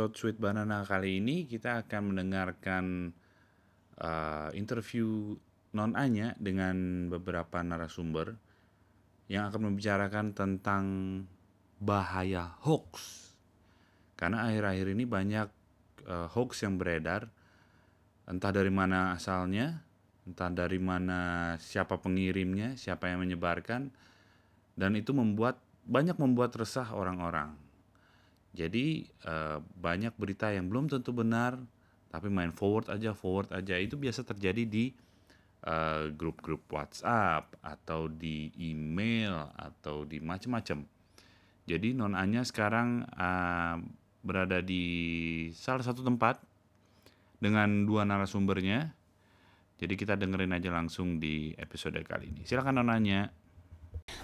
Episode Sweet Banana kali ini kita akan mendengarkan uh, interview Non Anya dengan beberapa narasumber yang akan membicarakan tentang bahaya hoax. Karena akhir-akhir ini banyak uh, hoax yang beredar, entah dari mana asalnya, entah dari mana siapa pengirimnya, siapa yang menyebarkan, dan itu membuat banyak membuat resah orang-orang. Jadi uh, banyak berita yang belum tentu benar, tapi main forward aja, forward aja itu biasa terjadi di uh, grup-grup WhatsApp atau di email atau di macam-macam. Jadi non Anya sekarang uh, berada di salah satu tempat dengan dua narasumbernya. Jadi kita dengerin aja langsung di episode kali ini. Silakan non Anya.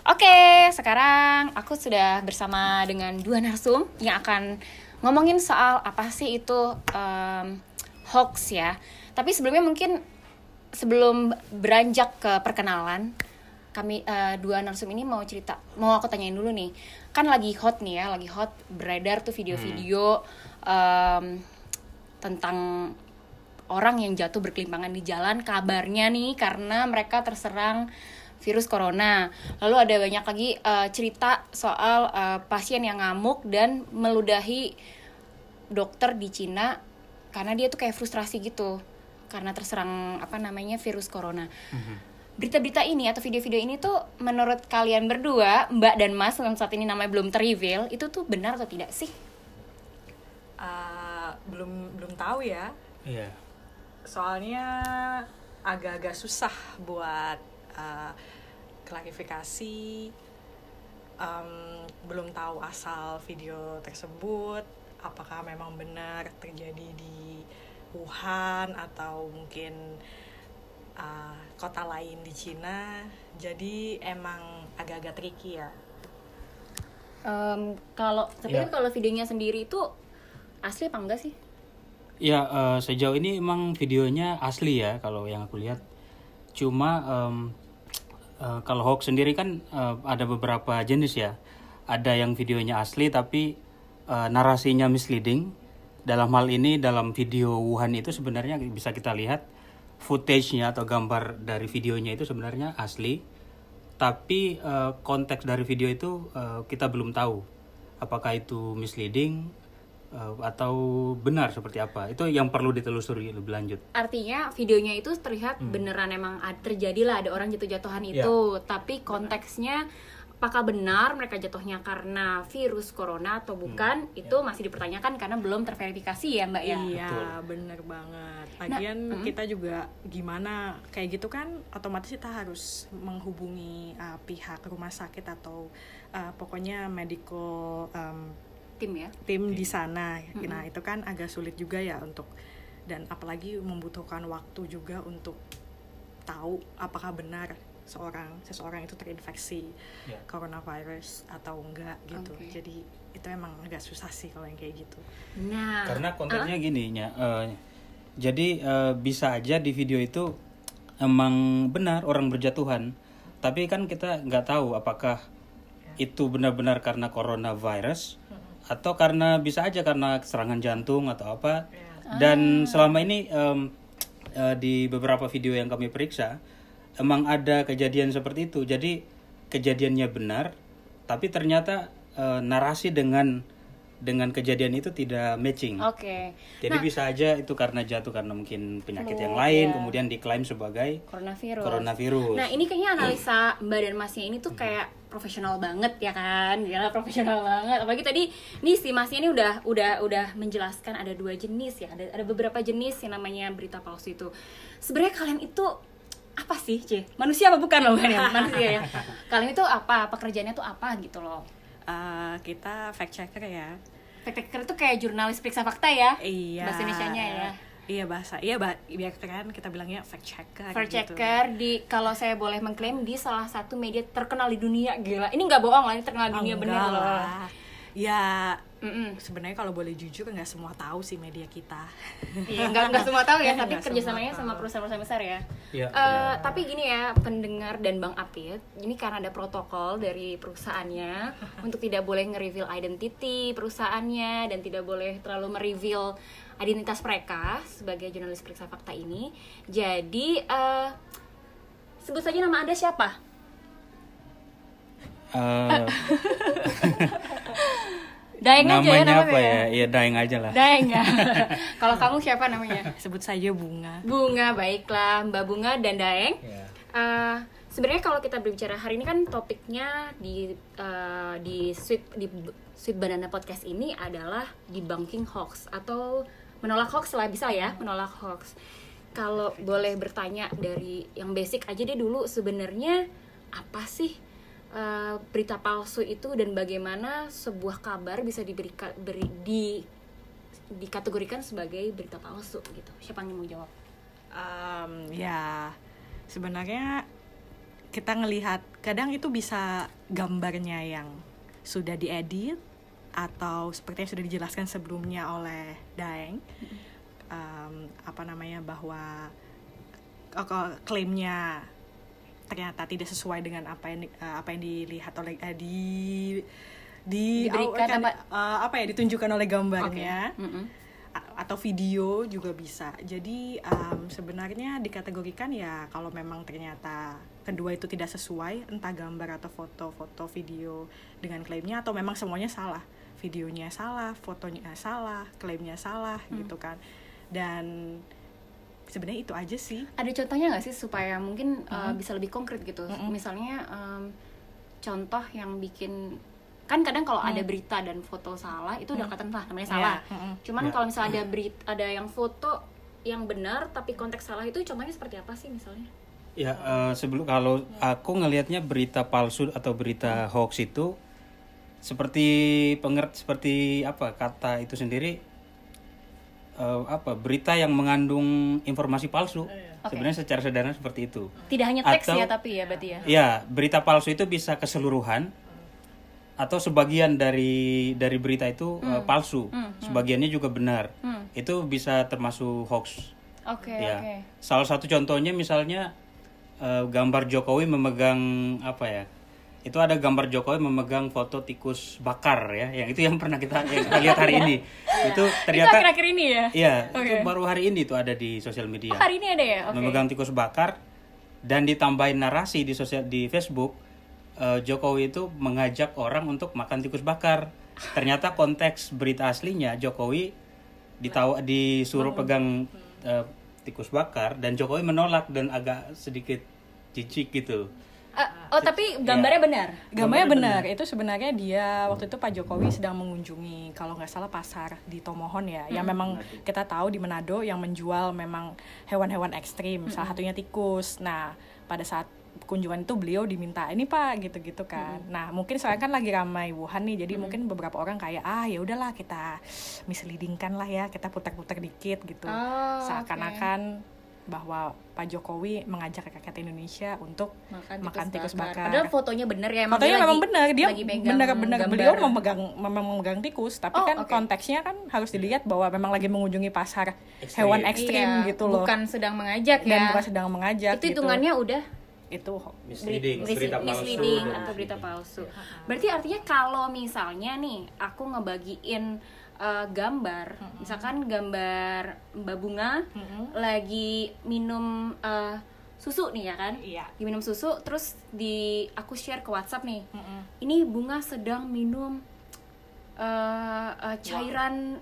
Oke, sekarang aku sudah bersama dengan dua narsum yang akan ngomongin soal apa sih itu um, hoax ya. Tapi sebelumnya mungkin sebelum beranjak ke perkenalan, kami uh, dua narsum ini mau cerita, mau aku tanyain dulu nih. Kan lagi hot nih ya, lagi hot beredar tuh video-video um, tentang orang yang jatuh berkelimpangan di jalan. Kabarnya nih karena mereka terserang virus corona. Lalu ada banyak lagi uh, cerita soal uh, pasien yang ngamuk dan meludahi dokter di Cina karena dia tuh kayak frustrasi gitu karena terserang apa namanya virus corona. Berita-berita ini atau video-video ini tuh menurut kalian berdua, Mbak dan Mas yang saat ini namanya belum terreveal, itu tuh benar atau tidak sih? Uh, belum belum tahu ya. Iya. Soalnya agak-agak susah buat uh, klarifikasi. Um, belum tahu asal video tersebut, apakah memang benar terjadi di Wuhan atau mungkin uh, kota lain di Cina. Jadi emang agak-agak tricky ya. Um, kalau tapi Ya. kan kalau videonya sendiri itu asli apa enggak sih? Ya eh, sejauh ini emang videonya asli ya kalau yang aku lihat. Cuma em, eh, kalau hoax sendiri kan eh, ada beberapa jenis ya. Ada yang videonya asli tapi eh, narasinya misleading. Dalam hal ini dalam video Wuhan itu sebenarnya bisa kita lihat footage-nya atau gambar dari videonya itu sebenarnya asli. Tapi eh, konteks dari video itu eh, kita belum tahu apakah itu misleading eh, atau benar seperti apa. Itu yang perlu ditelusuri lebih lanjut. Artinya videonya itu terlihat beneran emang ad- terjadilah ada orang jatuh-jatuhan itu, tapi konteksnya apakah benar mereka jatuhnya karena virus corona atau bukan itu masih dipertanyakan karena belum terverifikasi ya Mbak ya. Iya, Betul. bener banget. Lagian kita juga gimana kayak gitu kan otomatis kita harus menghubungi uh, pihak rumah sakit atau uh, pokoknya medical um, Tim ya. tim di sana. Nah, itu kan agak sulit juga ya untuk dan apalagi membutuhkan waktu juga untuk tahu apakah benar seorang seseorang itu terinfeksi Ya. coronavirus atau enggak gitu. Oke. Jadi itu emang agak susah sih kalau yang kayak gitu. Nah, Karena kontennya gini ya. eh, jadi eh, bisa aja di video itu emang benar orang berjatuhan, tapi kan kita nggak tahu apakah itu benar-benar karena coronavirus atau karena bisa aja karena serangan jantung atau apa. Dan selama ini eh, di beberapa video yang kami periksa emang ada kejadian seperti itu. Jadi kejadiannya benar, tapi ternyata eh, narasi dengan dengan kejadian itu tidak matching. oke. Jadi bisa aja itu karena jatuh karena mungkin penyakit Flu, yang lain, ya. kemudian diklaim sebagai Coronavirus. coronavirus. Nah, ini kayaknya analisa Mbak dan Masnya ini tuh kayak profesional banget ya kan? Gila profesional banget. Apalagi tadi nih si Masnya ini udah udah udah menjelaskan ada dua jenis ya. Ada ada beberapa jenis yang namanya berita palsu itu. Sebenarnya kalian itu apa sih, C? Manusia apa bukan loh ya? Manusia ya. Kalian itu apa? Pekerjaannya tuh apa gitu loh. Uh, kita fact checker ya. Fact checker itu kayak jurnalis periksa fakta ya? Iya. Bahasa Indonesianya ya. Iya bahasa. Iya, ba biar keren kita bilangnya fact checker. Fact gitu. checker di kalau saya boleh mengklaim di salah satu media terkenal di dunia gila. Ini nggak bohong lah, ini terkenal di dunia bener loh. ya Mm-mm. sebenarnya kalau boleh jujur nggak semua tahu sih media kita Iya, nggak nggak semua tahu ya, tapi kerjasamanya sama perusahaan-perusahaan besar ya. Iya. Eh, Tapi gini ya, pendengar dan Bang Apit, ini karena ada protokol dari perusahaannya untuk tidak boleh nge-reveal identity perusahaannya dan tidak boleh terlalu mereveal identitas mereka sebagai jurnalis periksa fakta ini. Jadi eh, sebut saja nama anda siapa? Eh, Daeng aja ya namanya namanya. apa ya? Iya Daeng aja lah. Daeng ya. Kalau kamu siapa namanya? sebut saja bunga Bunga, baiklah Mbak Bunga dan Daeng. Iya. Eh, sebenarnya kalau kita berbicara hari ini kan topiknya di eh, di sweet di sweet banana podcast ini adalah debunking hoax atau menolak hoax lah bisa ya menolak hoax kalau boleh bertanya dari yang basic aja deh dulu sebenarnya apa sih eh, berita palsu itu dan bagaimana sebuah kabar bisa diberikan beri, di dikategorikan sebagai berita palsu gitu. Siapa yang mau jawab? Em, ya sebenarnya kita ngelihat kadang itu bisa gambarnya yang sudah diedit atau seperti yang sudah dijelaskan sebelumnya oleh Daeng. Em, apa namanya bahwa kok klaimnya ternyata tidak sesuai dengan apa yang eh, apa yang dilihat oleh eh, di di Diberikan kan, apa? eh, apa ya ditunjukkan oleh gambarnya Mm-mm. A- atau video juga bisa. Jadi um, sebenarnya dikategorikan ya kalau memang ternyata kedua itu tidak sesuai, entah gambar atau foto, foto video dengan klaimnya atau memang semuanya salah, videonya salah, fotonya salah, klaimnya salah gitu kan. Dan sebenarnya itu aja sih. ada contohnya nggak sih supaya mungkin uh, bisa lebih konkret gitu? Mm-mm. misalnya um, contoh yang bikin kan kadang kalau ada berita dan foto salah itu udah lah namanya salah. Ya, mm-mm. cuman Ya. kalau misalnya ada berita ada yang foto yang benar tapi konteks salah itu contohnya seperti apa sih misalnya? Ya eh, sebelum kalau aku ngelihatnya berita palsu atau berita hoax itu seperti pengert seperti apa kata itu sendiri eh, apa berita yang mengandung informasi palsu sebenarnya secara sederhana seperti itu. tidak hanya teks Atau- ya tapi ya berarti ya Ya berita palsu itu bisa keseluruhan atau sebagian dari dari berita itu eh, palsu, sebagiannya juga benar. Itu bisa termasuk hoax. oke ya. oke Salah satu contohnya misalnya eh, gambar Jokowi memegang apa ya? Itu ada gambar Jokowi memegang foto tikus bakar ya, yang itu yang pernah kita, yang kita lihat hari ini. itu itu ternyata akhir-akhir ini ya Iya, Oke. itu baru hari ini itu ada di sosial media. oh, hari ini ada ya oke Memegang tikus bakar dan ditambahin narasi di sosial di Facebook eh, Jokowi itu mengajak orang untuk makan tikus bakar. Ternyata konteks berita aslinya Jokowi ditawa disuruh pegang eh, tikus bakar dan Jokowi menolak dan agak sedikit jijik gitu. Eh, oh tapi gambarnya benar? Gambarnya benar, itu sebenarnya dia waktu itu Pak Jokowi sedang mengunjungi kalau nggak salah pasar di Tomohon ya, yang memang kita tahu di Manado yang menjual memang hewan-hewan ekstrim, salah satunya tikus. Nah pada saat kunjungan itu beliau diminta ini Pak gitu-gitu kan. Nah mungkin soalnya kan lagi ramai Wuhan nih, jadi mungkin beberapa orang kayak ah ya udahlah kita misleadingkan lah ya, kita putar-putar dikit gitu, Oh, seakan-akan bahwa Pak Jokowi mengajak rakyat Indonesia untuk makan, makan tikus bakar. Padahal fotonya bener ya emang Fotonya memang benar, dia benar-benar beliau memegang memang memegang tikus, tapi Oh, kan oke. konteksnya kan harus dilihat bahwa memang lagi mengunjungi pasar hewan ekstrim Iya, gitu loh. bukan sedang mengajak dan ya bukan sedang mengajak itu gitu. hitungannya udah itu Misleading, mis- berita palsu misleading dan- atau berita palsu. Berarti artinya kalau misalnya nih aku ngebagiin uh, gambar, misalkan gambar Mbak Bunga lagi minum uh, susu nih ya kan? Iya. Lagi minum susu, terus di aku share ke WhatsApp nih. Ini Bunga sedang minum uh, uh, cairan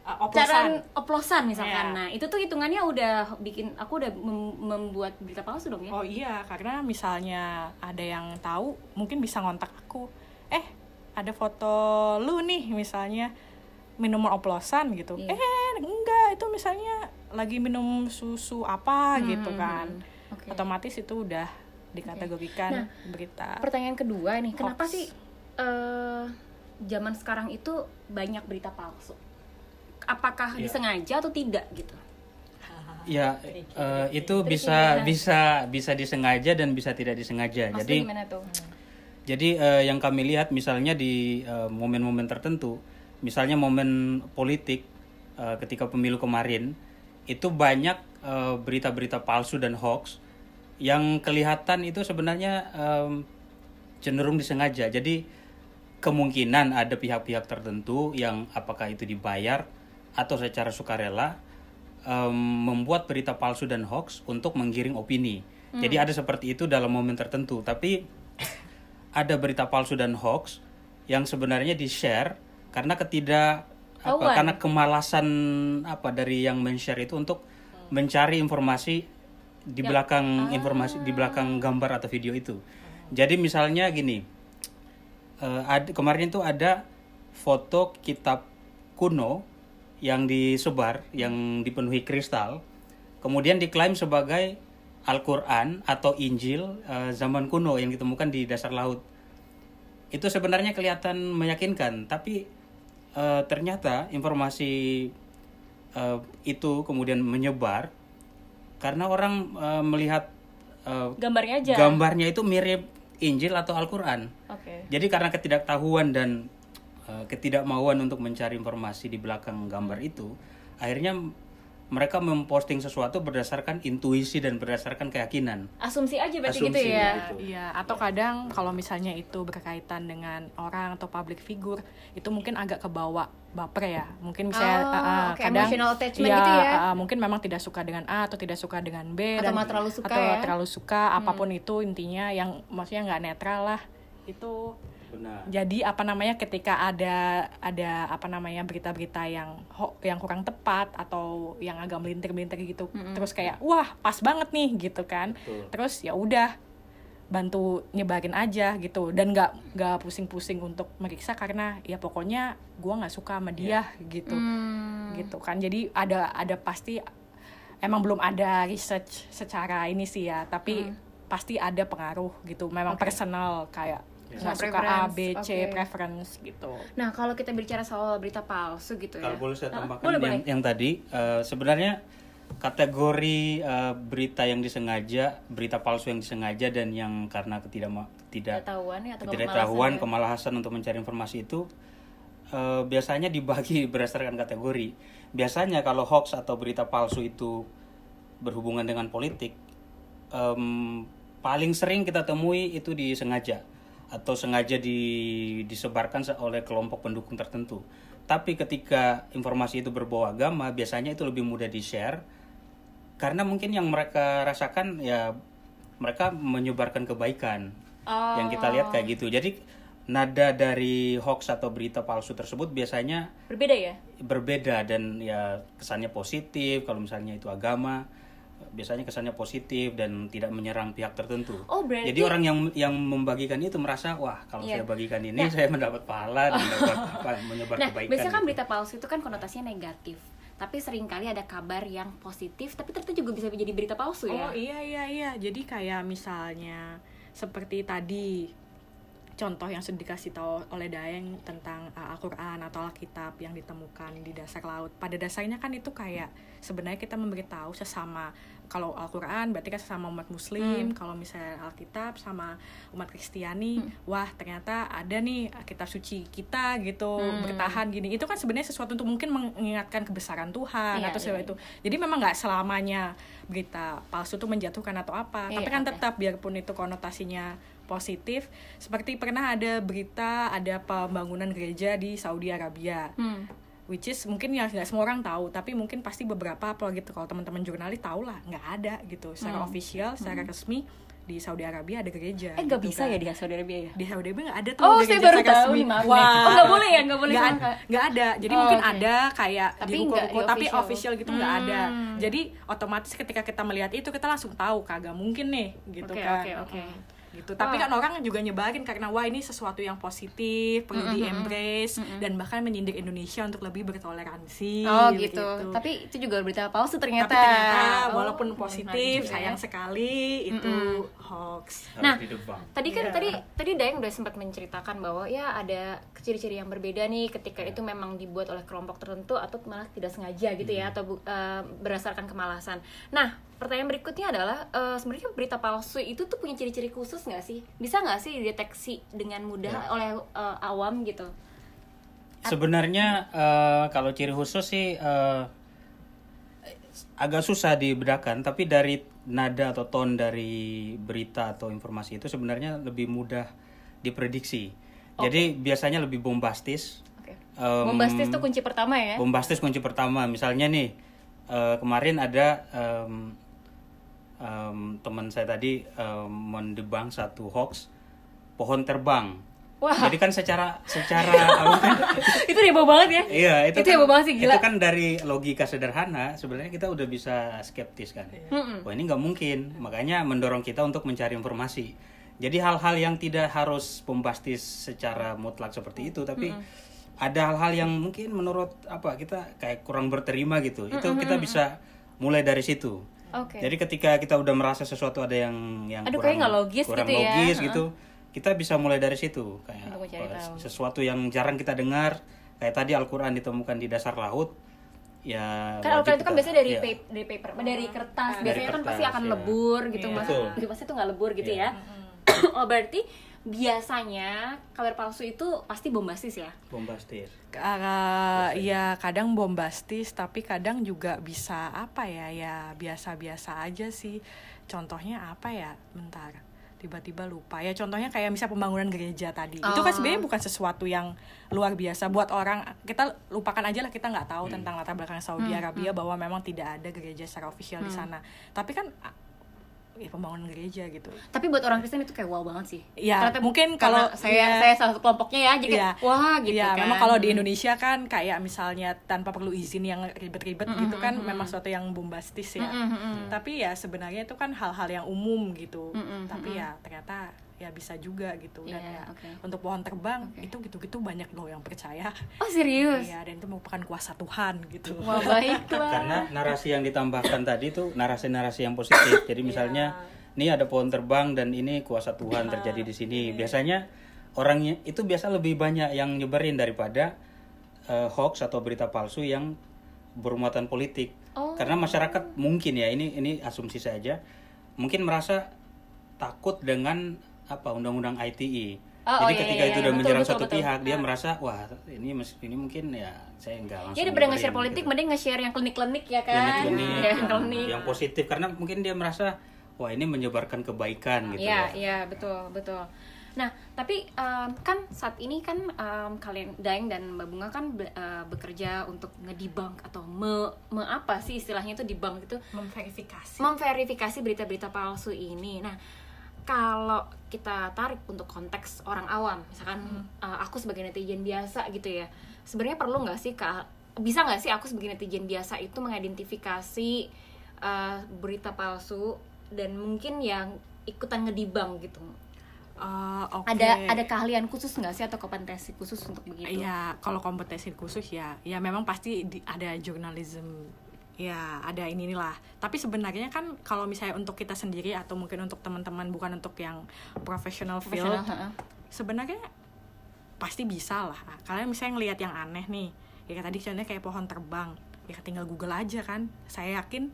Uh, cairan oplosan. oplosan misalkan. Iya. Nah, itu tuh hitungannya udah bikin aku udah mem- membuat berita palsu dong ya. Oh iya, karena misalnya ada yang tahu, mungkin bisa ngontak aku. Eh, ada foto lu nih misalnya minum oplosan gitu. Iya. Eh, enggak, itu misalnya lagi minum susu apa gitu kan. Hmm, Oke. Otomatis itu udah dikategorikan Nah, berita. Pertanyaan kedua nih, kenapa sih eh, zaman sekarang itu banyak berita palsu? Apakah Iya. disengaja atau tidak gitu? Ya, eh, itu bisa bisa bisa disengaja dan bisa tidak disengaja. Maksudnya Jadi gimana tuh? Jadi eh, yang kami lihat misalnya di momen-momen tertentu, misalnya momen politik eh, ketika pemilu kemarin, itu banyak eh, berita-berita palsu dan hoax yang kelihatan itu sebenarnya cenderung disengaja. Jadi kemungkinan ada pihak-pihak tertentu yang apakah itu dibayar atau secara sukarela em, membuat berita palsu dan hoax untuk menggiring opini. Jadi ada seperti itu dalam momen tertentu. Tapi ada berita palsu dan hoax yang sebenarnya di share karena ketidak apa, karena kemalasan apa dari yang men-share itu untuk mencari informasi di belakang informasi di belakang gambar atau video itu. Jadi misalnya gini, eh, ad- kemarin itu ada foto kitab kuno yang disebar yang dipenuhi kristal, kemudian diklaim sebagai Al-Quran atau Injil eh, zaman kuno yang ditemukan di dasar laut. Itu sebenarnya kelihatan meyakinkan, tapi eh, ternyata informasi eh, itu kemudian menyebar karena orang eh, melihat eh, Gambarnya aja. gambarnya itu mirip Injil atau Al-Quran. Oke. Jadi karena ketidaktahuan dan eh, ketidakmauan untuk mencari informasi di belakang gambar itu, akhirnya mereka memposting sesuatu berdasarkan intuisi dan berdasarkan keyakinan. Asumsi aja berarti Asumsi, gitu ya. gitu. Iya, atau kadang kalau misalnya itu berkaitan dengan orang atau public figure, itu mungkin agak kebawa baper ya. Mungkin misalnya Oh, uh, uh, oke, kadang emotional attachment iya, gitu ya. uh, mungkin memang tidak suka dengan A atau tidak suka dengan B Atau malah terlalu suka atau ya. terlalu suka apa pun itu intinya yang maksudnya nggak netral lah. Itu Benar. jadi apa namanya ketika ada ada apa namanya berita-berita yang ho- yang kurang tepat atau yang agak melintir-melintir gitu terus kayak wah pas banget nih gitu kan. Betul. terus ya udah bantu nyebarin aja gitu. Dan nggak nggak pusing-pusing untuk meriksa karena ya pokoknya gua nggak suka sama dia gitu. Hmm. gitu kan. Jadi ada ada pasti emang belum ada research secara ini sih ya tapi pasti ada pengaruh gitu. Memang personal kayak Sama suka A preference, B C oke. preference gitu Nah, kalau kita bicara soal berita palsu gitu ya. Kalau boleh saya Ah, tambahkan boleh, yang, boleh. yang tadi, eh, sebenarnya kategori eh, berita yang disengaja, berita palsu yang disengaja dan yang karena ketidakma- tidak Ketidaktahuan ya, atau ketidaktahuan, kemalasan ya. kemalasan untuk mencari informasi itu eh, biasanya dibagi berdasarkan kategori. Biasanya kalau hoax atau berita palsu itu berhubungan dengan politik, em, paling sering kita temui itu disengaja atau sengaja di- disebarkan se- oleh kelompok pendukung tertentu. Tapi ketika informasi itu berbau agama, biasanya itu lebih mudah di-share karena mungkin yang mereka rasakan ya mereka menyebarkan kebaikan. Yang kita lihat kayak gitu. Jadi nada dari hoax atau berita palsu tersebut biasanya Berbeda ya? berbeda dan ya kesannya positif kalau misalnya itu agama biasanya kesannya positif dan tidak menyerang pihak tertentu. Oh, berarti- Jadi orang yang yang membagikan itu merasa wah kalau Iya. saya bagikan ini saya mendapat pahala dan mendapat apa menyebar Nah, kebaikan. biasanya kan gitu. berita palsu itu kan konotasinya negatif. Tapi sering kali ada kabar yang positif, tapi ternyata juga bisa menjadi berita palsu ya. oh iya iya iya jadi kayak misalnya seperti tadi contoh yang sudah dikasih tahu oleh Daeng tentang uh, Al-Quran atau Alkitab yang ditemukan di dasar laut. Pada dasarnya kan itu kayak sebenarnya kita memberitahu sesama kalau Al-Quran berarti kan sesama umat Muslim, kalau misalnya Alkitab sama umat Kristiani, wah ternyata ada nih kitab suci kita gitu bertahan gini. Itu kan sebenarnya sesuatu untuk mungkin mengingatkan kebesaran Tuhan Iya, atau sesuatu iya, itu. Jadi memang nggak selamanya berita palsu itu menjatuhkan atau apa, Iya, tapi kan oke. tetap biarpun itu konotasinya positif seperti pernah ada berita ada pembangunan gereja di Saudi Arabia Hmm. Which is mungkin ya nggak semua orang tahu tapi mungkin pasti beberapa apalagi gitu kalau teman-teman jurnalis tahu lah nggak ada gitu secara official secara resmi di Saudi Arabia ada gereja Hmm. Eh, nggak gitu bisa kan. ya di Saudi Arabia ya? di Saudi Arabia nggak ada tuh Oh, gereja saya baru secara tahu resmi. nih, maaf. Wah. Oh, nggak boleh ya? Nggak boleh nggak ada, ada jadi Oh, mungkin oke. ada kayak Tapi di di tapi official. official gitu nggak ada Hmm. jadi otomatis ketika kita melihat itu kita langsung tahu kagak mungkin nih gitu Oke, kan oke, oke. Gitu tapi Wah. kan orang juga nyebarin karena wah ini sesuatu yang positif perlu di embrace dan bahkan menyindir Indonesia untuk lebih bertoleransi Oh gitu. Tapi itu juga berita palsu Tapi ternyata. ternyata Oh, walaupun menarik positif juga ya. sayang sekali itu hoax Harus Nah. Tadi kan Iya. tadi tadi Dayang udah sempat menceritakan bahwa ya ada ciri-ciri yang berbeda nih ketika itu memang dibuat oleh kelompok tertentu atau malah tidak sengaja gitu ya atau bu- eh, berdasarkan kemalasan. Nah, pertanyaan berikutnya adalah eh, sebenarnya berita palsu itu tuh punya ciri-ciri khusus nggak sih? Bisa nggak sih dideteksi dengan mudah oleh eh, awam gitu? Sebenarnya eh, kalau ciri khusus sih eh, agak susah dibedakan, tapi dari nada atau tone dari berita atau informasi itu sebenarnya lebih mudah diprediksi. Jadi biasanya lebih bombastis. Oke. Em, Bombastis tuh kunci pertama ya? Bombastis kunci pertama. Misalnya nih eh, kemarin ada em, em, teman saya tadi em, mendebang satu hoax pohon terbang. Wah. Jadi kan secara secara kan, itu heboh banget ya? Iya, itu, Itu kan, heboh banget sih, gila. Itu kan dari logika sederhana, sebenarnya kita udah bisa skeptis kan. Wah ini nggak mungkin, makanya mendorong kita untuk mencari informasi. Jadi hal-hal yang tidak harus bombastis secara mutlak seperti itu, tapi ada hal-hal yang mungkin menurut apa kita kayak kurang berterima gitu. Itu kita bisa mulai dari situ. Oke. Jadi ketika kita udah merasa sesuatu ada yang yang Aduh, kurang kayaknya nggak logis kurang gitu ya. logis Heeh. gitu, kita bisa mulai dari situ kayak sesuatu yang jarang kita dengar kayak tadi Al-Qur'an ditemukan di dasar laut ya Kan Al-Quran itu kan biasanya dari iya. paper, dari paper, dari kertas. Dari Biasanya kan pasti kertas, akan iya. lebur gitu, Iya. masa Betul. pasti itu nggak lebur gitu ya. oh berarti biasanya kabar palsu itu pasti bombastis ya? bombastis. Uh, ya kadang bombastis tapi kadang juga bisa apa ya ya biasa-biasa aja sih. Contohnya apa ya? Bentar tiba-tiba lupa. Ya contohnya kayak misal pembangunan gereja tadi. Itu kan Oh. sebenarnya bukan sesuatu yang luar biasa. Buat orang kita lupakan aja lah kita nggak tahu tentang latar belakang Saudi Arabia bahwa memang tidak ada gereja secara official di sana. Tapi kan ya pembangunan gereja gitu Tapi buat orang Kristen itu kayak wow banget sih. Ya, Ternyata mungkin kalau- saya iya. saya salah satu kelompoknya ya, jadi Iya. kayak, wah gitu Iya, kan. memang kalau di Indonesia kan kayak misalnya tanpa perlu izin yang ribet-ribet gitu kan memang sesuatu yang bombastis ya. Tapi ya sebenarnya itu kan hal-hal yang umum gitu. Tapi ya ternyata ya bisa juga gitu dan Iya, ya oke. untuk pohon terbang itu gitu-gitu banyak loh yang percaya. Oh serius? Iya, dan itu merupakan kuasa Tuhan gitu. Wah baiklah. karena narasi yang ditambahkan tadi itu narasi-narasi yang positif jadi misalnya ini ada pohon terbang dan ini kuasa Tuhan terjadi di sini biasanya orangnya itu biasa lebih banyak yang nyebarin daripada eh, hoax atau berita palsu yang bermuatan politik Oh. karena masyarakat mungkin ya ini ini asumsi saja mungkin merasa takut dengan apa undang-undang ITE Oh, jadi oh, iya, ketika iya, itu iya. udah Betul, menyerang betul, satu betul. pihak dia merasa wah ini ini mungkin ya saya enggak langsung Jadi daripada nge-share politik, gitu mending nge-share yang klinik-klinik ya kan? klinik-klinik Ya, yang, klinik. yang positif karena mungkin dia merasa wah ini menyebarkan kebaikan gitu Iya, ya. iya betul, betul. Nah, tapi em, kan saat ini kan em, kalian Daeng dan Mbak Bunga kan be- eh, bekerja untuk ngedebunk atau me, me apa sih istilahnya itu debunk itu Memverifikasi. memverifikasi berita-berita palsu ini. Nah, kalau kita tarik untuk konteks orang awam, misalkan uh, aku sebagai netizen biasa gitu ya, sebenarnya perlu nggak sih kak, bisa nggak sih aku sebagai netizen biasa itu mengidentifikasi uh, berita palsu dan mungkin yang ikutan ngedibang gitu. Eh, oke. Ada ada keahlian khusus nggak sih atau kompetensi khusus untuk begitu? Iya, kalau kompetensi khusus ya, ya memang pasti di- ada journalism, ya ada ini inilah. Tapi sebenarnya kan kalau misalnya untuk kita sendiri atau mungkin untuk teman-teman bukan untuk yang professional field, sebenarnya pasti bisa lah. Kalian misalnya ngelihat yang aneh nih, ya tadi contohnya kayak pohon terbang, ya tinggal Google aja kan. Saya yakin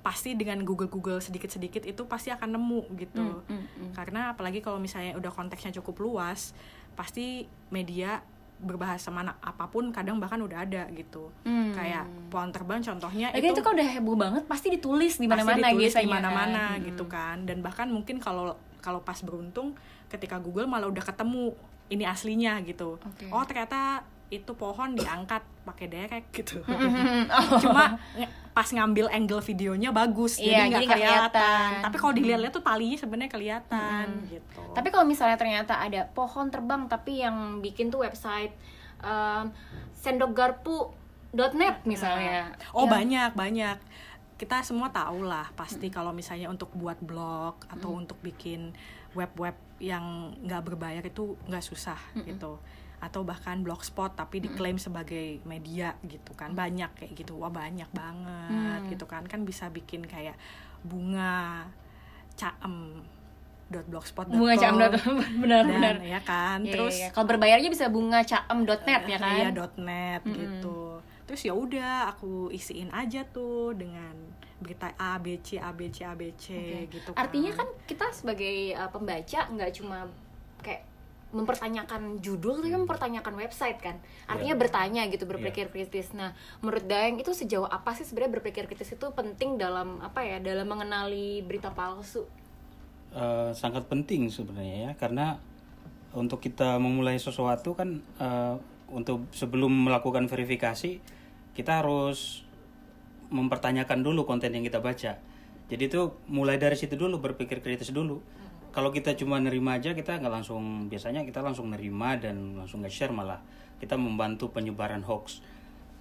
pasti dengan Google Google sedikit-sedikit itu pasti akan nemu gitu. Hmm, hmm, hmm. Karena apalagi kalau misalnya udah konteksnya cukup luas, pasti media berbahasa mana apa pun kadang bahkan udah ada gitu. Hmm. Kayak pohon terbang contohnya Lagi itu, kan udah heboh banget, pasti ditulis di mana-mana ditulis biasanya di mana-mana kan. gitu kan. Dan bahkan mungkin kalau kalau pas beruntung ketika Google malah udah ketemu ini aslinya gitu. Oke. Oh, ternyata itu pohon diangkat pakai derek gitu. Hmm, oh. Cuma nge- pas ngambil angle videonya bagus, Iya, jadi nggak kelihatan. kelihatan. Tapi kalau dilihat-lihat tuh talinya sebenarnya kelihatan gitu. Tapi kalau misalnya ternyata ada pohon terbang tapi yang bikin tuh website um, sendokgarpu.net misalnya. Oh Yang- banyak banyak. Kita semua tahu lah pasti kalau misalnya untuk buat blog atau untuk bikin web-web yang nggak berbayar itu nggak susah gitu. Atau bahkan blogspot tapi diklaim sebagai media gitu kan banyak kayak gitu. Wah banyak banget Mm. gitu kan kan bisa bikin kayak bunga caem dot blogspot bunga caem dot benar dan benar. ya kan Iya, terus iya, iya. kalau berbayarnya bisa bunga caem.net ya kan? Iya, .net gitu. terus ya udah aku isiin aja tuh dengan berita A B C A B C A B C gitu kan. Artinya kan kita sebagai uh, pembaca nggak cuma kayak mempertanyakan judul tapi mempertanyakan website kan. Artinya Iya. bertanya gitu berpikir kritis. Nah menurut Daeng itu sejauh apa sih sebenarnya berpikir kritis itu penting dalam apa ya dalam mengenali berita palsu? Eh, sangat penting sebenarnya ya karena untuk kita memulai sesuatu kan eh, untuk sebelum melakukan verifikasi kita harus mempertanyakan dulu konten yang kita baca. Jadi itu mulai dari situ dulu berpikir kritis dulu kalau kita cuma nerima aja kita nggak langsung biasanya kita langsung nerima dan langsung nge-share malah. Kita membantu penyebaran hoax.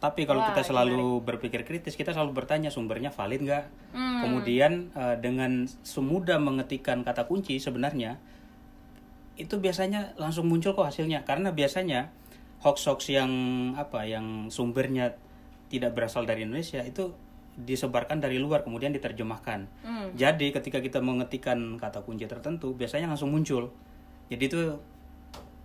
Tapi kalau kita selalu berpikir kritis kita selalu bertanya sumbernya valid nggak? Kemudian eh, dengan semudah mengetikkan kata kunci sebenarnya itu biasanya langsung muncul kok hasilnya. Karena biasanya hoax-hoax yang apa yang sumbernya tidak berasal dari Indonesia itu disebarkan dari luar kemudian diterjemahkan. Jadi ketika kita mengetikkan kata kunci tertentu biasanya langsung muncul. Jadi itu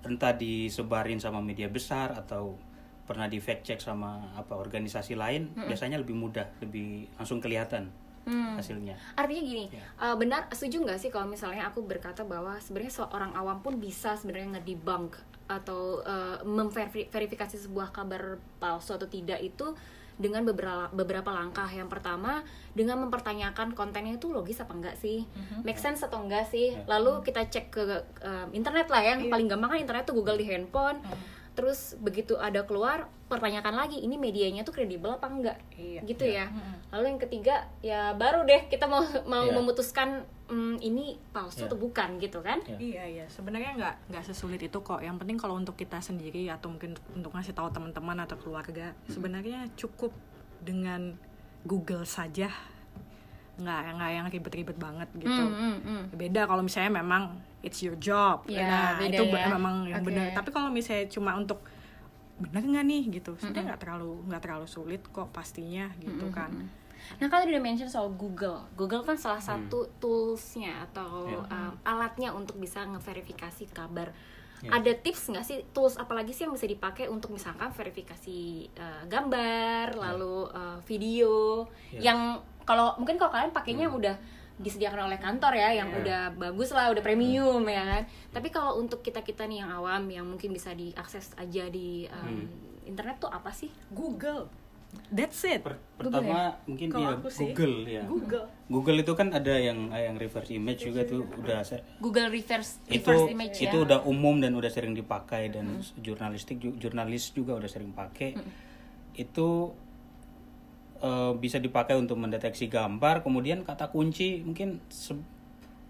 entah disebarin sama media besar atau pernah di fact check sama apa organisasi lain biasanya lebih mudah, lebih langsung kelihatan hasilnya. artinya gini uh, benar setuju nggak sih kalau misalnya aku berkata bahwa sebenarnya seorang awam pun bisa sebenarnya ngedebunk atau uh, memverifikasi sebuah kabar palsu atau tidak itu dengan beberapa beberapa langkah. Yang pertama dengan mempertanyakan kontennya itu logis apa enggak sih? Make sense atau enggak sih? Lalu kita cek ke uh, internet lah ya. yang paling gampang kan internet tuh Google di handphone terus begitu ada keluar pertanyakan lagi ini medianya tuh kredibel apa enggak Iya. gitu ya lalu yang ketiga ya baru deh kita mau mau Iya. memutuskan mm, ini palsu Iya. atau bukan gitu kan Iya. Iya iya, sebenarnya nggak nggak sesulit itu kok. Yang penting kalau untuk kita sendiri atau mungkin untuk ngasih tahu teman-teman atau keluarga, sebenarnya cukup dengan Google saja, nggak nggak yang ribet-ribet banget gitu. Hmm, hmm, hmm. Beda kalau misalnya memang it's your job, Iya, nah beda itu ya. memang yang benar. Tapi kalau misalnya cuma untuk benar nggak nih? gitu, sebenarnya nggak terlalu nggak terlalu sulit kok pastinya gitu kan. Nah kalau udah mention soal Google, Google kan salah satu toolsnya atau um, alatnya untuk bisa ngeverifikasi kabar. Ada tips nggak sih tools apalagi sih yang bisa dipakai untuk misalkan verifikasi uh, gambar, lalu uh, video, yang kalau mungkin kalau kalian pakainya yang udah disediakan oleh kantor ya, yang udah bagus lah, udah premium ya kan. Tapi kalau untuk kita kita nih yang awam, yang mungkin bisa diakses aja di um, internet tuh apa sih? Google, that's it. Per- pertama mungkin Kalau ya aku sih, Google ya. Google. Google itu kan ada yang yang reverse image juga tuh udah Google reverse itu reverse image itu ya. udah umum dan udah sering dipakai dan jurnalistik ju- jurnalis juga udah sering pakai itu eh, bisa dipakai untuk mendeteksi gambar kemudian kata kunci mungkin se-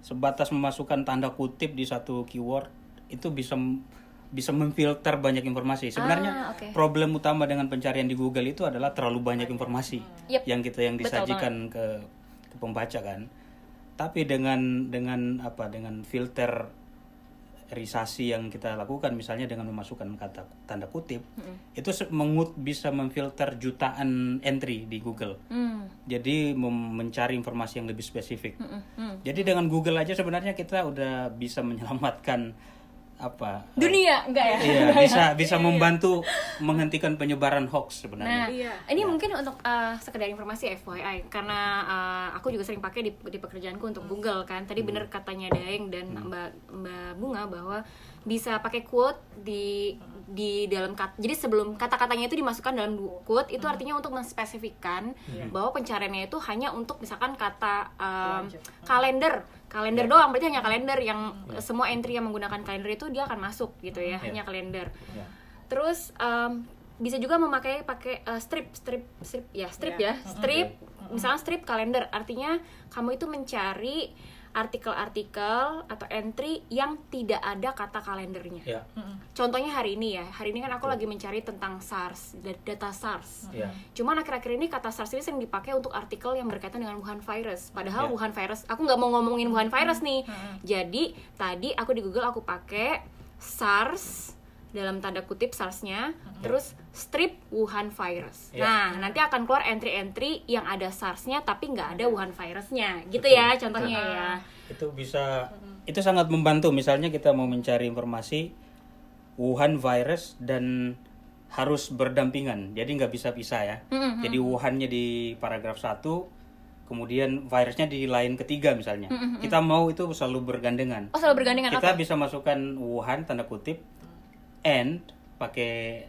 sebatas memasukkan tanda kutip di satu keyword itu bisa bisa memfilter banyak informasi sebenarnya Ah, oke. problem utama dengan pencarian di Google itu adalah terlalu banyak informasi Yep. yang kita yang disajikan ke, ke pembaca kan tapi dengan dengan apa dengan filter risasi yang kita lakukan misalnya dengan memasukkan kata tanda kutip itu se- mengut bisa memfilter jutaan entry di Google Hmm. jadi mencari informasi yang lebih spesifik Hmm, hmm. jadi dengan Google aja sebenarnya kita udah bisa menyelamatkan apa? Dunia enggak ya? iya bisa bisa membantu menghentikan penyebaran hoax Nah, sebenarnya Iya. ini mungkin untuk uh, sekedar informasi FYI karena uh, aku juga sering pakai di, di pekerjaanku untuk Google kan. Tadi bener katanya Daeng dan Mbak Mbak Bunga bahwa bisa pakai quote di di dalam kat, jadi sebelum kata-katanya itu dimasukkan dalam quote itu artinya untuk menspesifikkan bahwa pencariannya itu hanya untuk misalkan kata um, kalender kalender doang berarti hanya kalender yang semua entry yang menggunakan kalender itu dia akan masuk gitu ya hanya kalender. Ya. Terus em, bisa juga memakai pakai eh, strip, strip, strip, ya strip ya, strip. Misalnya strip kalender, artinya kamu itu mencari artikel-artikel atau entry yang tidak ada kata kalendernya. ya Contohnya hari ini ya, hari ini kan aku lagi mencari tentang SARS, da- data SARS. ya Cuman akhir-akhir ini kata SARS ini sering dipakai untuk artikel yang berkaitan dengan Wuhan virus. Padahal Ya. Wuhan virus, aku nggak mau ngomongin Wuhan virus nih. Jadi tadi aku di Google aku pakai SARS dalam tanda kutip SARS-nya, terus strip Wuhan virus. Ya. Nah nanti akan keluar entry-entry yang ada SARS-nya tapi nggak ada Wuhan virusnya, gitu ya contohnya ya. itu bisa itu sangat membantu misalnya kita mau mencari informasi Wuhan virus dan harus berdampingan. Jadi nggak bisa pisah ya. Jadi Wuhannya di paragraf 1, kemudian virusnya di lain ketiga misalnya. Kita mau itu selalu bergandengan. Oh, selalu bergandengan. Kita Oke. bisa masukkan Wuhan tanda kutip and pakai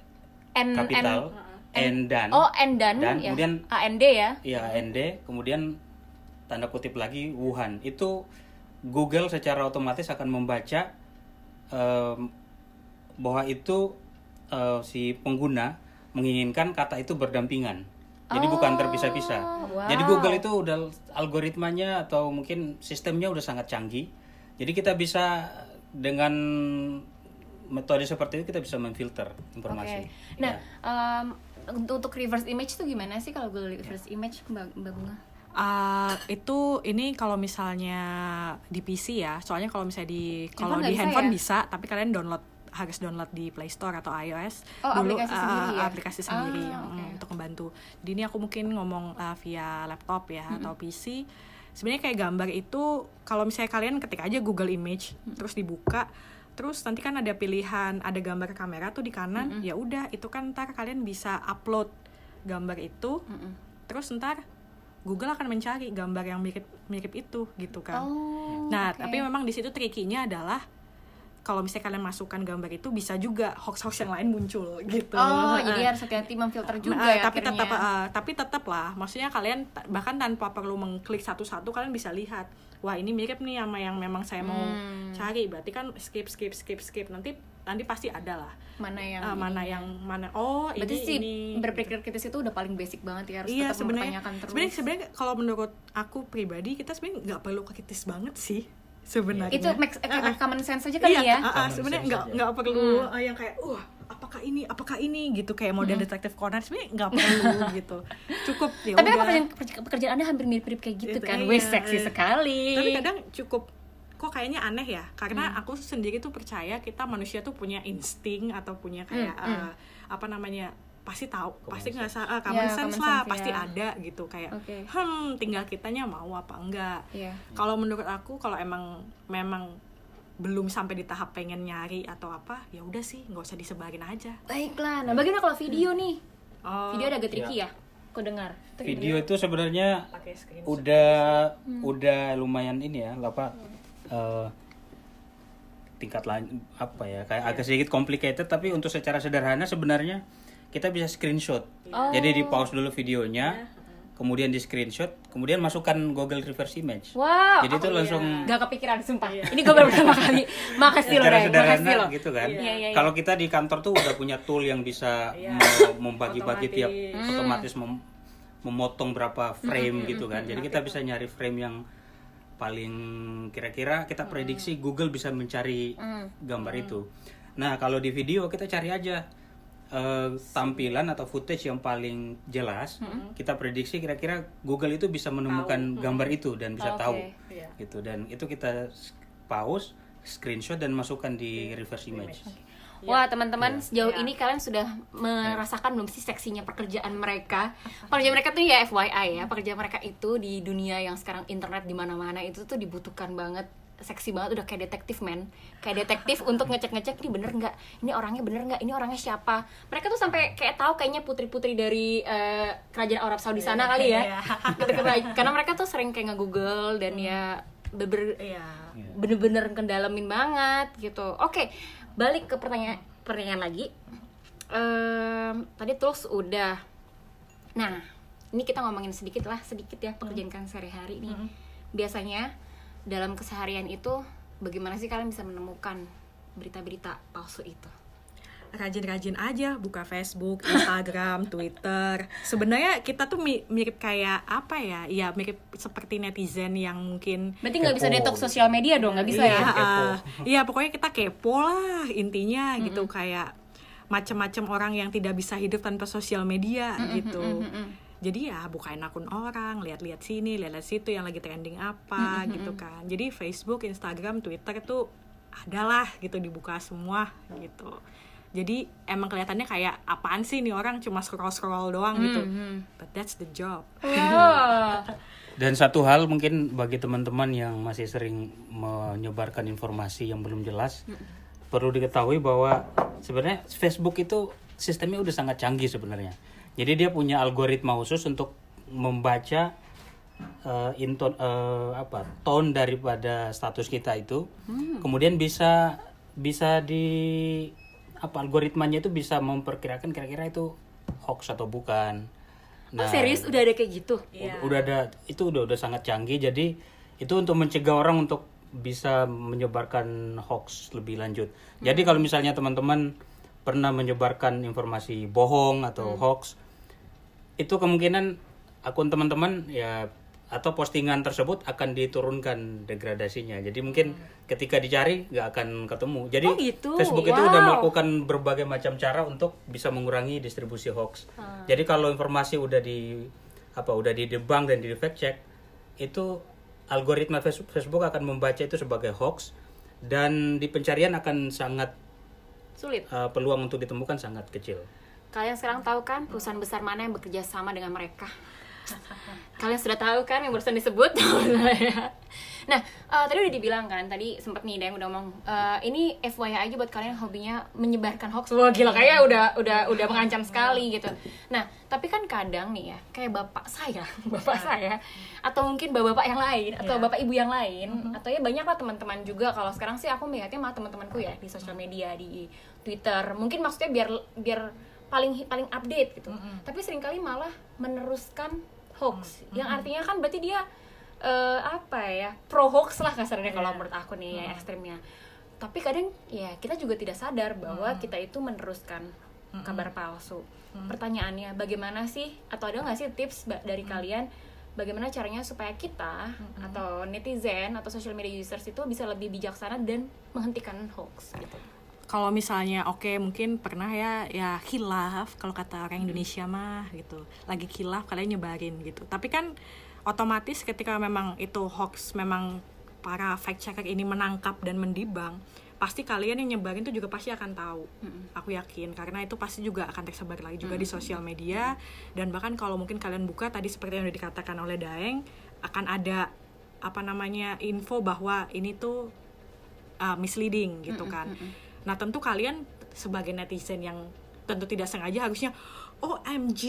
N kapital and dan. Oh, and dan, Dan ya. kemudian- AND ya. Ya, ND, kemudian tanda kutip lagi Wuhan. Itu Google secara otomatis akan membaca em, bahwa itu eh, si pengguna menginginkan kata itu berdampingan. Jadi bukan terpisah-pisah. Oh, wow. Jadi Google itu udah algoritmanya atau mungkin sistemnya udah sangat canggih. Jadi kita bisa dengan metode seperti itu kita bisa memfilter informasi. Oke. Nah, em, untuk, untuk reverse image itu gimana sih kalau Google reverse image Mbak, Mbak Bunga? Ah, itu ini kalau misalnya di PC ya, soalnya kalau misalnya di kalau Handphone di nggak bisa handphone ya? bisa, tapi kalian download harus download di Play Store atau iOS Oh, aplikasi ah, sendiri ya? aplikasi sendiri Ah, oke. untuk membantu. Jadi ini aku mungkin ngomong ah, via laptop ya atau PC. Sebenarnya kayak gambar itu kalau misalnya kalian ketik aja Google Image terus dibuka terus nanti kan ada pilihan ada gambar kamera tuh di kanan ya udah itu kan ntar kalian bisa upload gambar itu terus ntar Google akan mencari gambar yang mirip mirip itu gitu kan. Oh, nah, oke. tapi memang di situ trikinya adalah kalau misalnya kalian masukkan gambar itu bisa juga hoax-hoax yang lain muncul gitu. Oh, Heeh. jadi harus hati-hati memfilter juga Nah, ya tapi akhirnya. tetap eh, tapi tetap lah maksudnya kalian bahkan tanpa perlu mengklik satu-satu kalian bisa lihat wah ini mirip nih sama yang memang saya mau Hmm. cari berarti kan skip skip skip skip nanti nanti pasti ada lah mana yang Eh, mana yang mana oh Berarti ini sih ini berpikir kritis itu udah paling basic banget ya harus iya tetap sebenarnya mempertanyakan terus. sebenarnya sebenarnya kalau menurut aku pribadi kita sebenarnya nggak perlu kritis banget sih sebenarnya itu make, eh, common sense aja kali iya, ya. ah, Common sebenarnya nggak nggak perlu ah, yang kayak wah apakah ini apakah ini gitu kayak model detektif Conan sebenarnya nggak perlu gitu cukup ya Tapi kan udah. pekerjaan, pekerjaan Anda hampir mirip-mirip kayak gitu Itu, kan. iya, Wih, seksi iya. sekali. tapi kadang cukup kok kayaknya aneh ya Hmm. karena aku sendiri tuh percaya kita manusia tuh punya insting atau punya kayak Hmm, eh, apa namanya pasti tahu Common pasti nggak sense. salah common Ya, sense common lah sense, pasti ya. ada gitu kayak Oke. hmm tinggal kitanya mau apa enggak Iya. kalau menurut aku kalau emang memang belum sampai di tahap pengen nyari atau apa ya udah sih nggak usah disebarin aja Baiklah. Nah, bagaimana kalau video nih? oh Video ada agak tricky ya. Aku dengar. Itu Video itu sebenarnya pakai screen udah udah lumayan ini ya apa eh, tingkat lain apa ya kayak agak sedikit complicated tapi untuk secara sederhana sebenarnya kita bisa screenshot jadi di pause dulu videonya kemudian di screenshot kemudian masukkan Google reverse image Wow. jadi itu langsung Gak kepikiran sumpah. Ini gue baru pertama kali. Makasih loh, Ray. Makasih loh. gitu kan Iya, iya, iya. kalau kita di kantor tuh udah punya tool yang bisa Iya. membagi-bagi tiap Hmm. otomatis mem- memotong berapa frame gitu kan jadi kita bisa nyari frame yang paling kira-kira kita prediksi Google bisa mencari gambar itu nah kalau di video kita cari aja eh, tampilan atau footage yang paling jelas kita prediksi kira-kira Google itu bisa menemukan gambar itu dan bisa Oke. tahu Iya. gitu. Dan itu kita pause screenshot dan masukkan di reverse image. Wah teman-teman sejauh Iya. ini kalian sudah merasakan belum sih seksinya pekerjaan mereka? Pekerjaan mereka tuh ya FYI ya, pekerjaan mereka itu di dunia yang sekarang internet di mana-mana itu tuh dibutuhkan banget seksi banget udah kayak detektif men kayak detektif untuk ngecek-ngecek ini bener nggak ini orangnya bener nggak ini orangnya siapa mereka tuh sampai kayak tahu kayaknya putri-putri dari eh, kerajaan Arab Saudi sana kali ya Iya. Karena- mereka tuh sering kayak nge-google dan ya beber iya bener-bener kendalamin banget gitu. Oke, balik ke pertanyaan pertanyaan lagi. Em, tadi tools udah. Nah, ini kita ngomongin sedikit lah, sedikit ya pekerjaan kalian sehari-hari nih. Biasanya dalam keseharian itu bagaimana sih kalian bisa menemukan berita-berita palsu itu? rajin-rajin aja buka Facebook, Instagram, Twitter. Sebenarnya kita tuh mi- mirip kayak apa ya? Ya mirip seperti netizen yang mungkin Berarti nggak bisa detox sosial media dong, nggak bisa iya, ya? Iya pokoknya kita kepo lah intinya gitu kayak macam-macam orang yang tidak bisa hidup tanpa sosial media gitu. Jadi ya bukain akun orang, lihat-lihat sini, lihat-lihat situ yang lagi trending apa gitu kan. Jadi Facebook, Instagram, Twitter itu adalah gitu dibuka semua gitu. Jadi emang kelihatannya kayak apaan sih nih orang cuma scroll-scroll doang gitu. But that's the job. Wah. Dan satu hal mungkin bagi teman-teman yang masih sering menyebarkan informasi yang belum jelas, perlu diketahui bahwa sebenarnya Facebook itu sistemnya udah sangat canggih sebenarnya. Jadi dia punya algoritma khusus untuk membaca uh, inton uh, apa tone daripada status kita itu, kemudian bisa bisa di apa algoritmanya itu bisa memperkirakan kira-kira itu hoax atau bukan. oh serius? Udah ada kayak gitu? Ud- udah ada itu udah udah sangat canggih. Jadi itu untuk mencegah orang untuk bisa menyebarkan hoax lebih lanjut. Jadi kalau misalnya teman-teman pernah menyebarkan informasi bohong atau hoax itu kemungkinan akun teman-teman ya atau postingan tersebut akan diturunkan degradasinya. Jadi mungkin ketika dicari nggak akan ketemu. Jadi Oh, gitu. Facebook itu udah Wow. melakukan berbagai macam cara untuk bisa mengurangi distribusi hoax. Jadi kalau informasi udah di apa udah di debunk dan di fact check itu algoritma Face- Facebook akan membaca itu sebagai hoax dan di pencarian akan sangat sulit uh, peluang untuk ditemukan sangat kecil Kalian sekarang tahu kan perusahaan besar mana yang bekerja sama dengan mereka? Kalian sudah tahu kan yang barusan disebut? nah, eh, tadi udah dibilang kan, tadi sempat nih yang udah ngomong eh, ini FYI aja buat kalian yang hobinya menyebarkan hoax. Wah, gila kayak udah udah udah mengancam sekali gitu. Nah, tapi kan kadang nih ya, kayak bapak saya, bapak saya atau mungkin bapak-bapak yang lain atau bapak ibu yang lain atau ya banyak lah teman-teman juga. Kalau sekarang sih aku melihatnya malah teman-temanku ya di sosial media di Twitter. Mungkin maksudnya biar biar paling paling update gitu. Tapi sering kali malah meneruskan hoax. Yang artinya kan berarti dia eh, apa ya pro hoax lah kasarnya kalau menurut aku nih ya ekstrimnya. Tapi kadang ya kita juga tidak sadar bahwa kita itu meneruskan kabar palsu. Pertanyaannya bagaimana sih atau ada nggak sih tips dari kalian bagaimana caranya supaya kita atau netizen atau social media users itu bisa lebih bijaksana dan menghentikan hoax gitu? Kalau misalnya oke mungkin pernah ya ya khilaf kalau kata orang Indonesia mah gitu. Lagi khilaf kalian nyebarin gitu. Tapi kan otomatis ketika memang itu hoax memang para fact checker ini menangkap dan mendibang pasti kalian yang nyebarin itu juga pasti akan tahu. Aku yakin karena itu pasti juga akan tersebar lagi juga di sosial media dan bahkan kalau mungkin kalian buka tadi seperti yang udah dikatakan oleh Daeng akan ada apa namanya info bahwa ini tuh uh, misleading gitu kan. Nah tentu kalian sebagai netizen yang tentu tidak sengaja harusnya OMG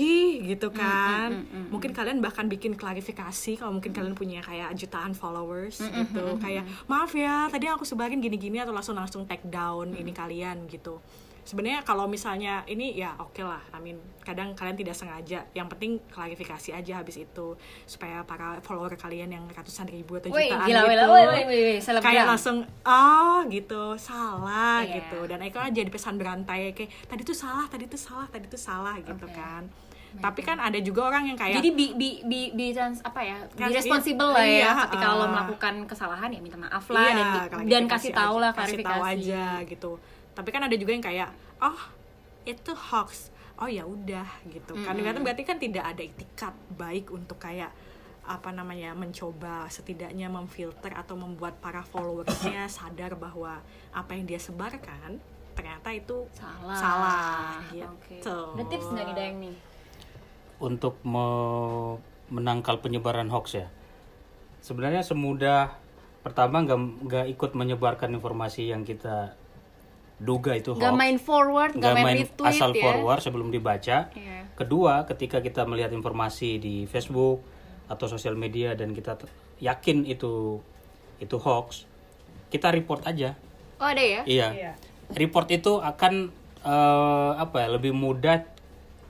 gitu kan. Mungkin kalian bahkan bikin klarifikasi kalau mungkin kalian punya kayak jutaan followers gitu. Kayak maaf ya tadi aku sebarin gini-gini atau langsung langsung take down ini kalian gitu. Sebenarnya kalau misalnya ini ya oke lah. I mean kadang kalian tidak sengaja. Yang penting klarifikasi aja habis itu supaya para follower kalian yang ratusan ribu atau Wih, jutaan gila, gitu wih, wih, wih, wih, kayak langsung ah gitu salah Iya. gitu dan itu aja jadi pesan berantai kayak tadi tuh salah tadi tuh salah tadi tuh salah gitu Oke. kan tapi kan ada juga orang yang kayak Jadi bi bi bi, bi trans- apa ya? Trans- Be responsible lah ya iya, ketika uh, lo melakukan kesalahan ya minta maaf lah iya, dan dan kasih tahu lah kasih klarifikasi. tahu aja gitu tapi kan ada juga yang kayak oh itu hoax oh ya udah gitu kan Ternyata berarti kan tidak ada itikat baik untuk kayak apa namanya mencoba setidaknya memfilter atau membuat para followersnya sadar bahwa apa yang dia sebarkan ternyata itu Salah. salah Oke. gitu. Ada tips nih Dayang nih? untuk me- menangkal penyebaran hoax ya sebenarnya semudah pertama nggak nggak ikut menyebarkan informasi yang kita duga itu hoax Gak main forward, gak, nggak main, main retweet asal ya. forward sebelum dibaca Iya. kedua ketika kita melihat informasi di Facebook atau sosial media dan kita yakin itu itu hoax kita report aja Oh ada ya? iya report itu akan eh, apa ya lebih mudah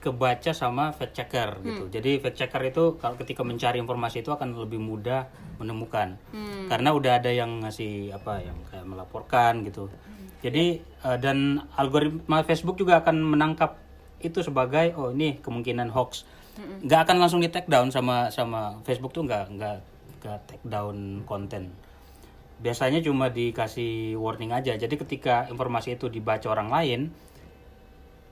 kebaca sama fact checker gitu. Jadi fact checker itu kalau ketika mencari informasi itu akan lebih mudah menemukan. Karena udah ada yang ngasih apa yang kayak melaporkan gitu. Jadi eh, dan algoritma Facebook juga akan menangkap itu sebagai oh ini kemungkinan hoax. Nggak akan langsung di take down sama sama Facebook tuh nggak nggak nggak take down konten. Biasanya cuma dikasih warning aja. Jadi ketika informasi itu dibaca orang lain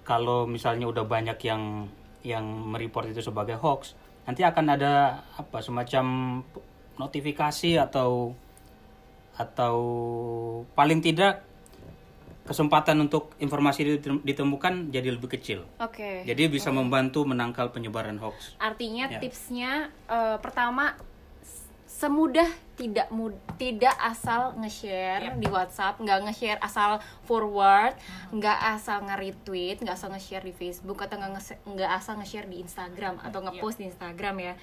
kalau misalnya udah banyak yang yang mereport itu sebagai hoax nanti akan ada apa semacam notifikasi atau atau paling tidak kesempatan untuk informasi itu ditemukan jadi lebih kecil Oke. jadi bisa membantu menangkal penyebaran hoax Artinya Ya. tipsnya eh, pertama semudah tidak mud tidak asal nge-share di WhatsApp, nggak nge-share asal forward, nggak asal nge-retweet, nggak asal nge-share di Facebook atau nggak asal nge-share di Instagram atau nge-post di Instagram ya.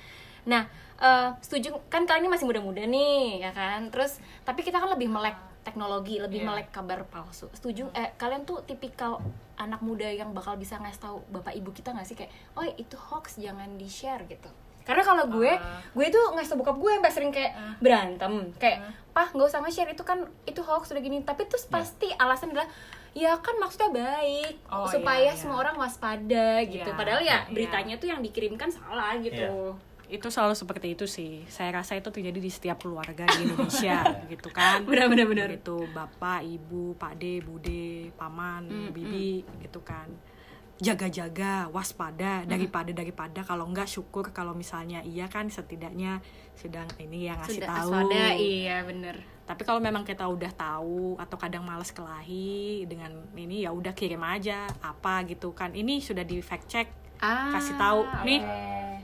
Nah, eh, setuju kan kalian ini masih muda-muda nih, ya kan? Terus tapi kita kan lebih melek teknologi, lebih Iya. melek kabar palsu. Setuju? Eh, kalian tuh tipikal anak muda yang bakal bisa ngasih tahu bapak ibu kita nggak sih kayak, oh itu hoax jangan di share gitu. Karena kalau gue, gue tuh ngasih tau bokap gue sampai sering kayak berantem, kayak pah nggak usah nge-share itu kan itu hoax udah gini. Tapi terus pasti alasan adalah ya kan maksudnya baik Oh, supaya iya, iya. semua orang waspada gitu. Iya, Padahal ya iya. beritanya tuh yang dikirimkan salah gitu. itu selalu seperti itu sih saya rasa itu terjadi di setiap keluarga di Indonesia gitu kan Benar, benar, benar. itu bapak ibu pak de bude paman bibi gitu kan jaga-jaga waspada daripada daripada kalau enggak syukur kalau misalnya iya kan setidaknya sedang ini yang ngasih Sudah tahu. waspada, iya bener. tapi kalau memang kita udah tahu atau kadang males kelahi dengan ini ya udah kirim aja apa gitu kan. Ini sudah di fact check Ah, kasih tahu. Nih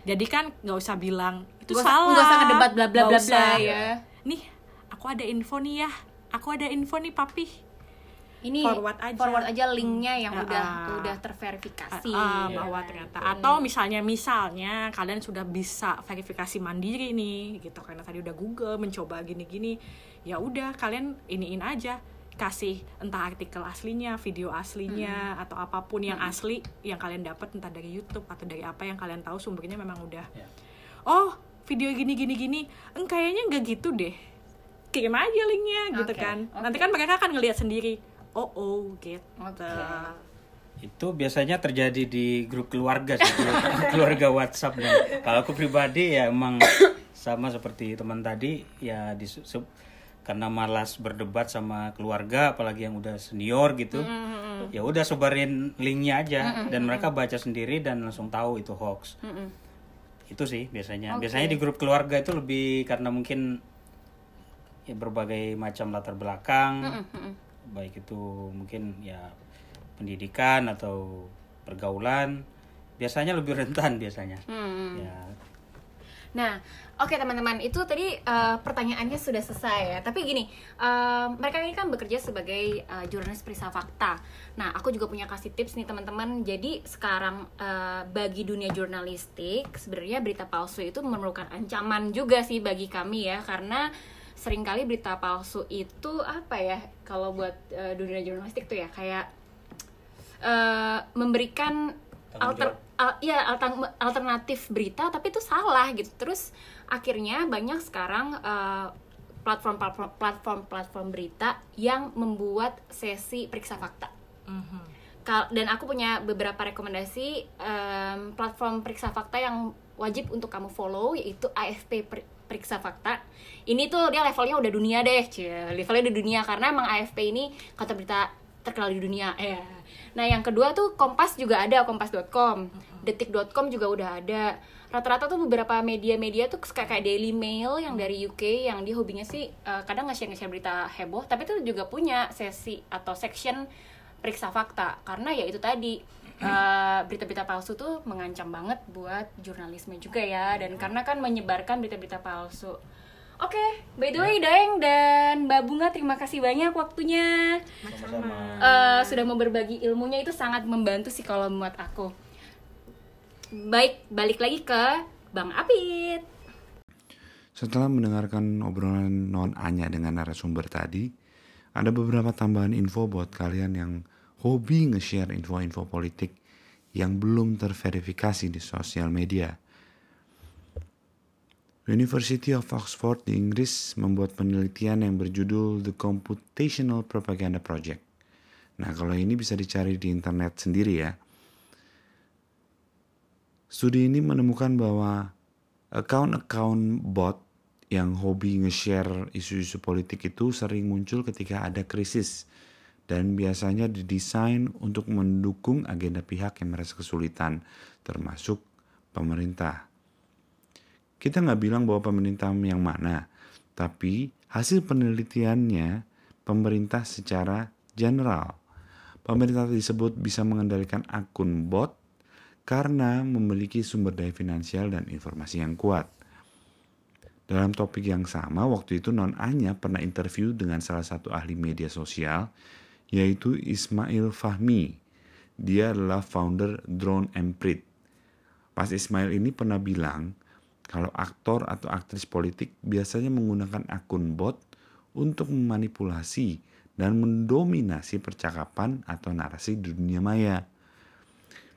jadi kan nggak usah bilang itu usah- salah. nggak usah ngedebat bla bla bla bla ya. nih aku ada info nih ya. Aku ada info nih papi Ini Forward aja. forward aja linknya yang Ah, udah ah. udah terverifikasi. Ah, ya. bahwa ternyata atau misalnya misalnya kalian sudah bisa verifikasi mandiri nih gitu karena tadi udah Google mencoba gini-gini ya udah kalian iniin aja kasih entah artikel aslinya video aslinya atau apa pun yang asli yang kalian dapat entah dari YouTube atau dari apa yang kalian tahu sumbernya memang udah Ya. oh video gini gini gini kayaknya nggak gitu deh kirim aja linknya gitu Oke, kan oke. nanti kan mereka akan ngelihat sendiri oh oh gitu Oke. Itu biasanya terjadi di grup keluarga sih, grup keluarga WhatsApp. Dan kalau aku pribadi ya emang sama seperti teman tadi ya di karena malas berdebat sama keluarga apalagi yang udah senior gitu. Ya udah sebarin linknya aja dan mereka baca sendiri dan langsung tahu itu hoax. Mm-mm. Itu sih biasanya. Oke. Biasanya di grup keluarga itu lebih karena mungkin ya berbagai macam latar belakang. Mm-mm. Baik itu mungkin ya pendidikan atau pergaulan biasanya lebih rentan biasanya. Mm-mm. Ya. Nah, oke teman-teman, itu tadi eh, pertanyaannya sudah selesai ya. Tapi gini, eh, mereka ini kan bekerja sebagai eh, jurnalis periksa fakta. Nah, aku juga punya kasih tips nih teman-teman. Jadi sekarang eh, bagi dunia jurnalistik, sebenarnya berita palsu itu memerlukan ancaman juga sih bagi kami ya, karena sering kali berita palsu itu apa ya? Kalau buat eh, dunia jurnalistik tuh ya kayak eh, memberikan alter al- ya altern- alternatif berita tapi itu salah gitu terus akhirnya banyak sekarang eh, platform-platform platform-platform berita yang membuat sesi periksa fakta Mhm. Kal- dan aku punya beberapa rekomendasi em, platform periksa fakta yang wajib untuk kamu follow yaitu AFP Per- periksa fakta ini tuh dia levelnya udah dunia deh cie. Levelnya udah dunia karena emang AFP ini kata berita terkenal di dunia ya. Nah yang kedua tuh Kompas juga ada kompas.com detik.com juga udah ada. Rata-rata tuh beberapa media-media tuh kayak kayak Daily Mail yang dari UK yang dia hobinya sih eh, kadang nge-share nge-share berita heboh tapi tuh juga punya sesi atau section periksa fakta. Karena ya itu tadi eh, berita-berita palsu tuh mengancam banget buat jurnalisme juga ya dan karena kan menyebarkan berita-berita palsu. Oke, by the way Daeng dan Mbak Bunga terima kasih banyak waktunya Sama-sama. Eh, sudah mau berbagi ilmunya itu sangat membantu sih kalau buat aku. Baik, balik lagi ke Bang Apit. Setelah mendengarkan obrolan non Anya dengan narasumber tadi, ada beberapa tambahan info buat kalian yang hobi nge-share info-info politik yang belum terverifikasi di sosial media. University of Oxford di Inggris membuat penelitian yang berjudul The Computational Propaganda Project. Nah, kalau ini bisa dicari di internet sendiri ya. Studi ini menemukan bahwa account-account bot yang hobi nge-share isu-isu politik itu sering muncul ketika ada krisis dan biasanya didesain untuk mendukung agenda pihak yang merasa kesulitan, termasuk pemerintah. Kita nggak bilang bahwa pemerintah yang mana, tapi hasil penelitiannya pemerintah secara general. Pemerintah disebut bisa mengendalikan akun bot karena memiliki sumber daya finansial dan informasi yang kuat. Dalam topik yang sama, waktu itu Non Anya pernah interview dengan salah satu ahli media sosial, yaitu Ismail Fahmi. Dia adalah founder Drone Emprit. Pas Ismail ini pernah bilang, kalau aktor atau aktris politik biasanya menggunakan akun bot untuk memanipulasi dan mendominasi percakapan atau narasi di dunia maya.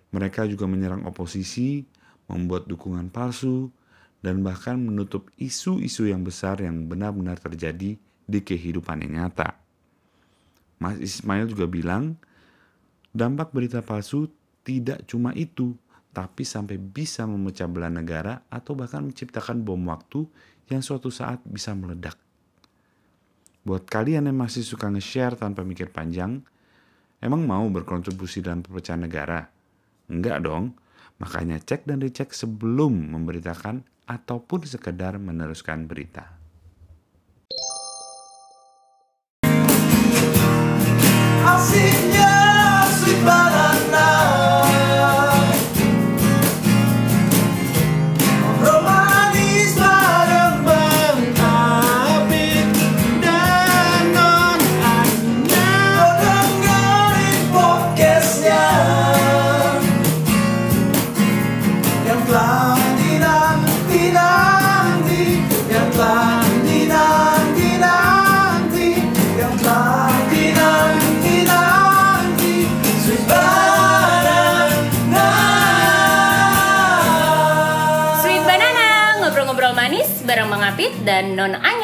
Mereka juga menyerang oposisi, membuat dukungan palsu, dan bahkan menutup isu-isu yang besar yang benar-benar terjadi di kehidupan yang nyata. Mas Ismail juga bilang, dampak berita palsu tidak cuma itu, tapi sampai bisa memecah belah negara atau bahkan menciptakan bom waktu yang suatu saat bisa meledak. Buat kalian yang masih suka nge-share tanpa mikir panjang, emang mau berkontribusi dalam perpecahan negara? Enggak dong, makanya cek dan dicek sebelum memberitakan ataupun sekedar meneruskan berita. Asiknya sweet banana Ngobrol Sweet Banana,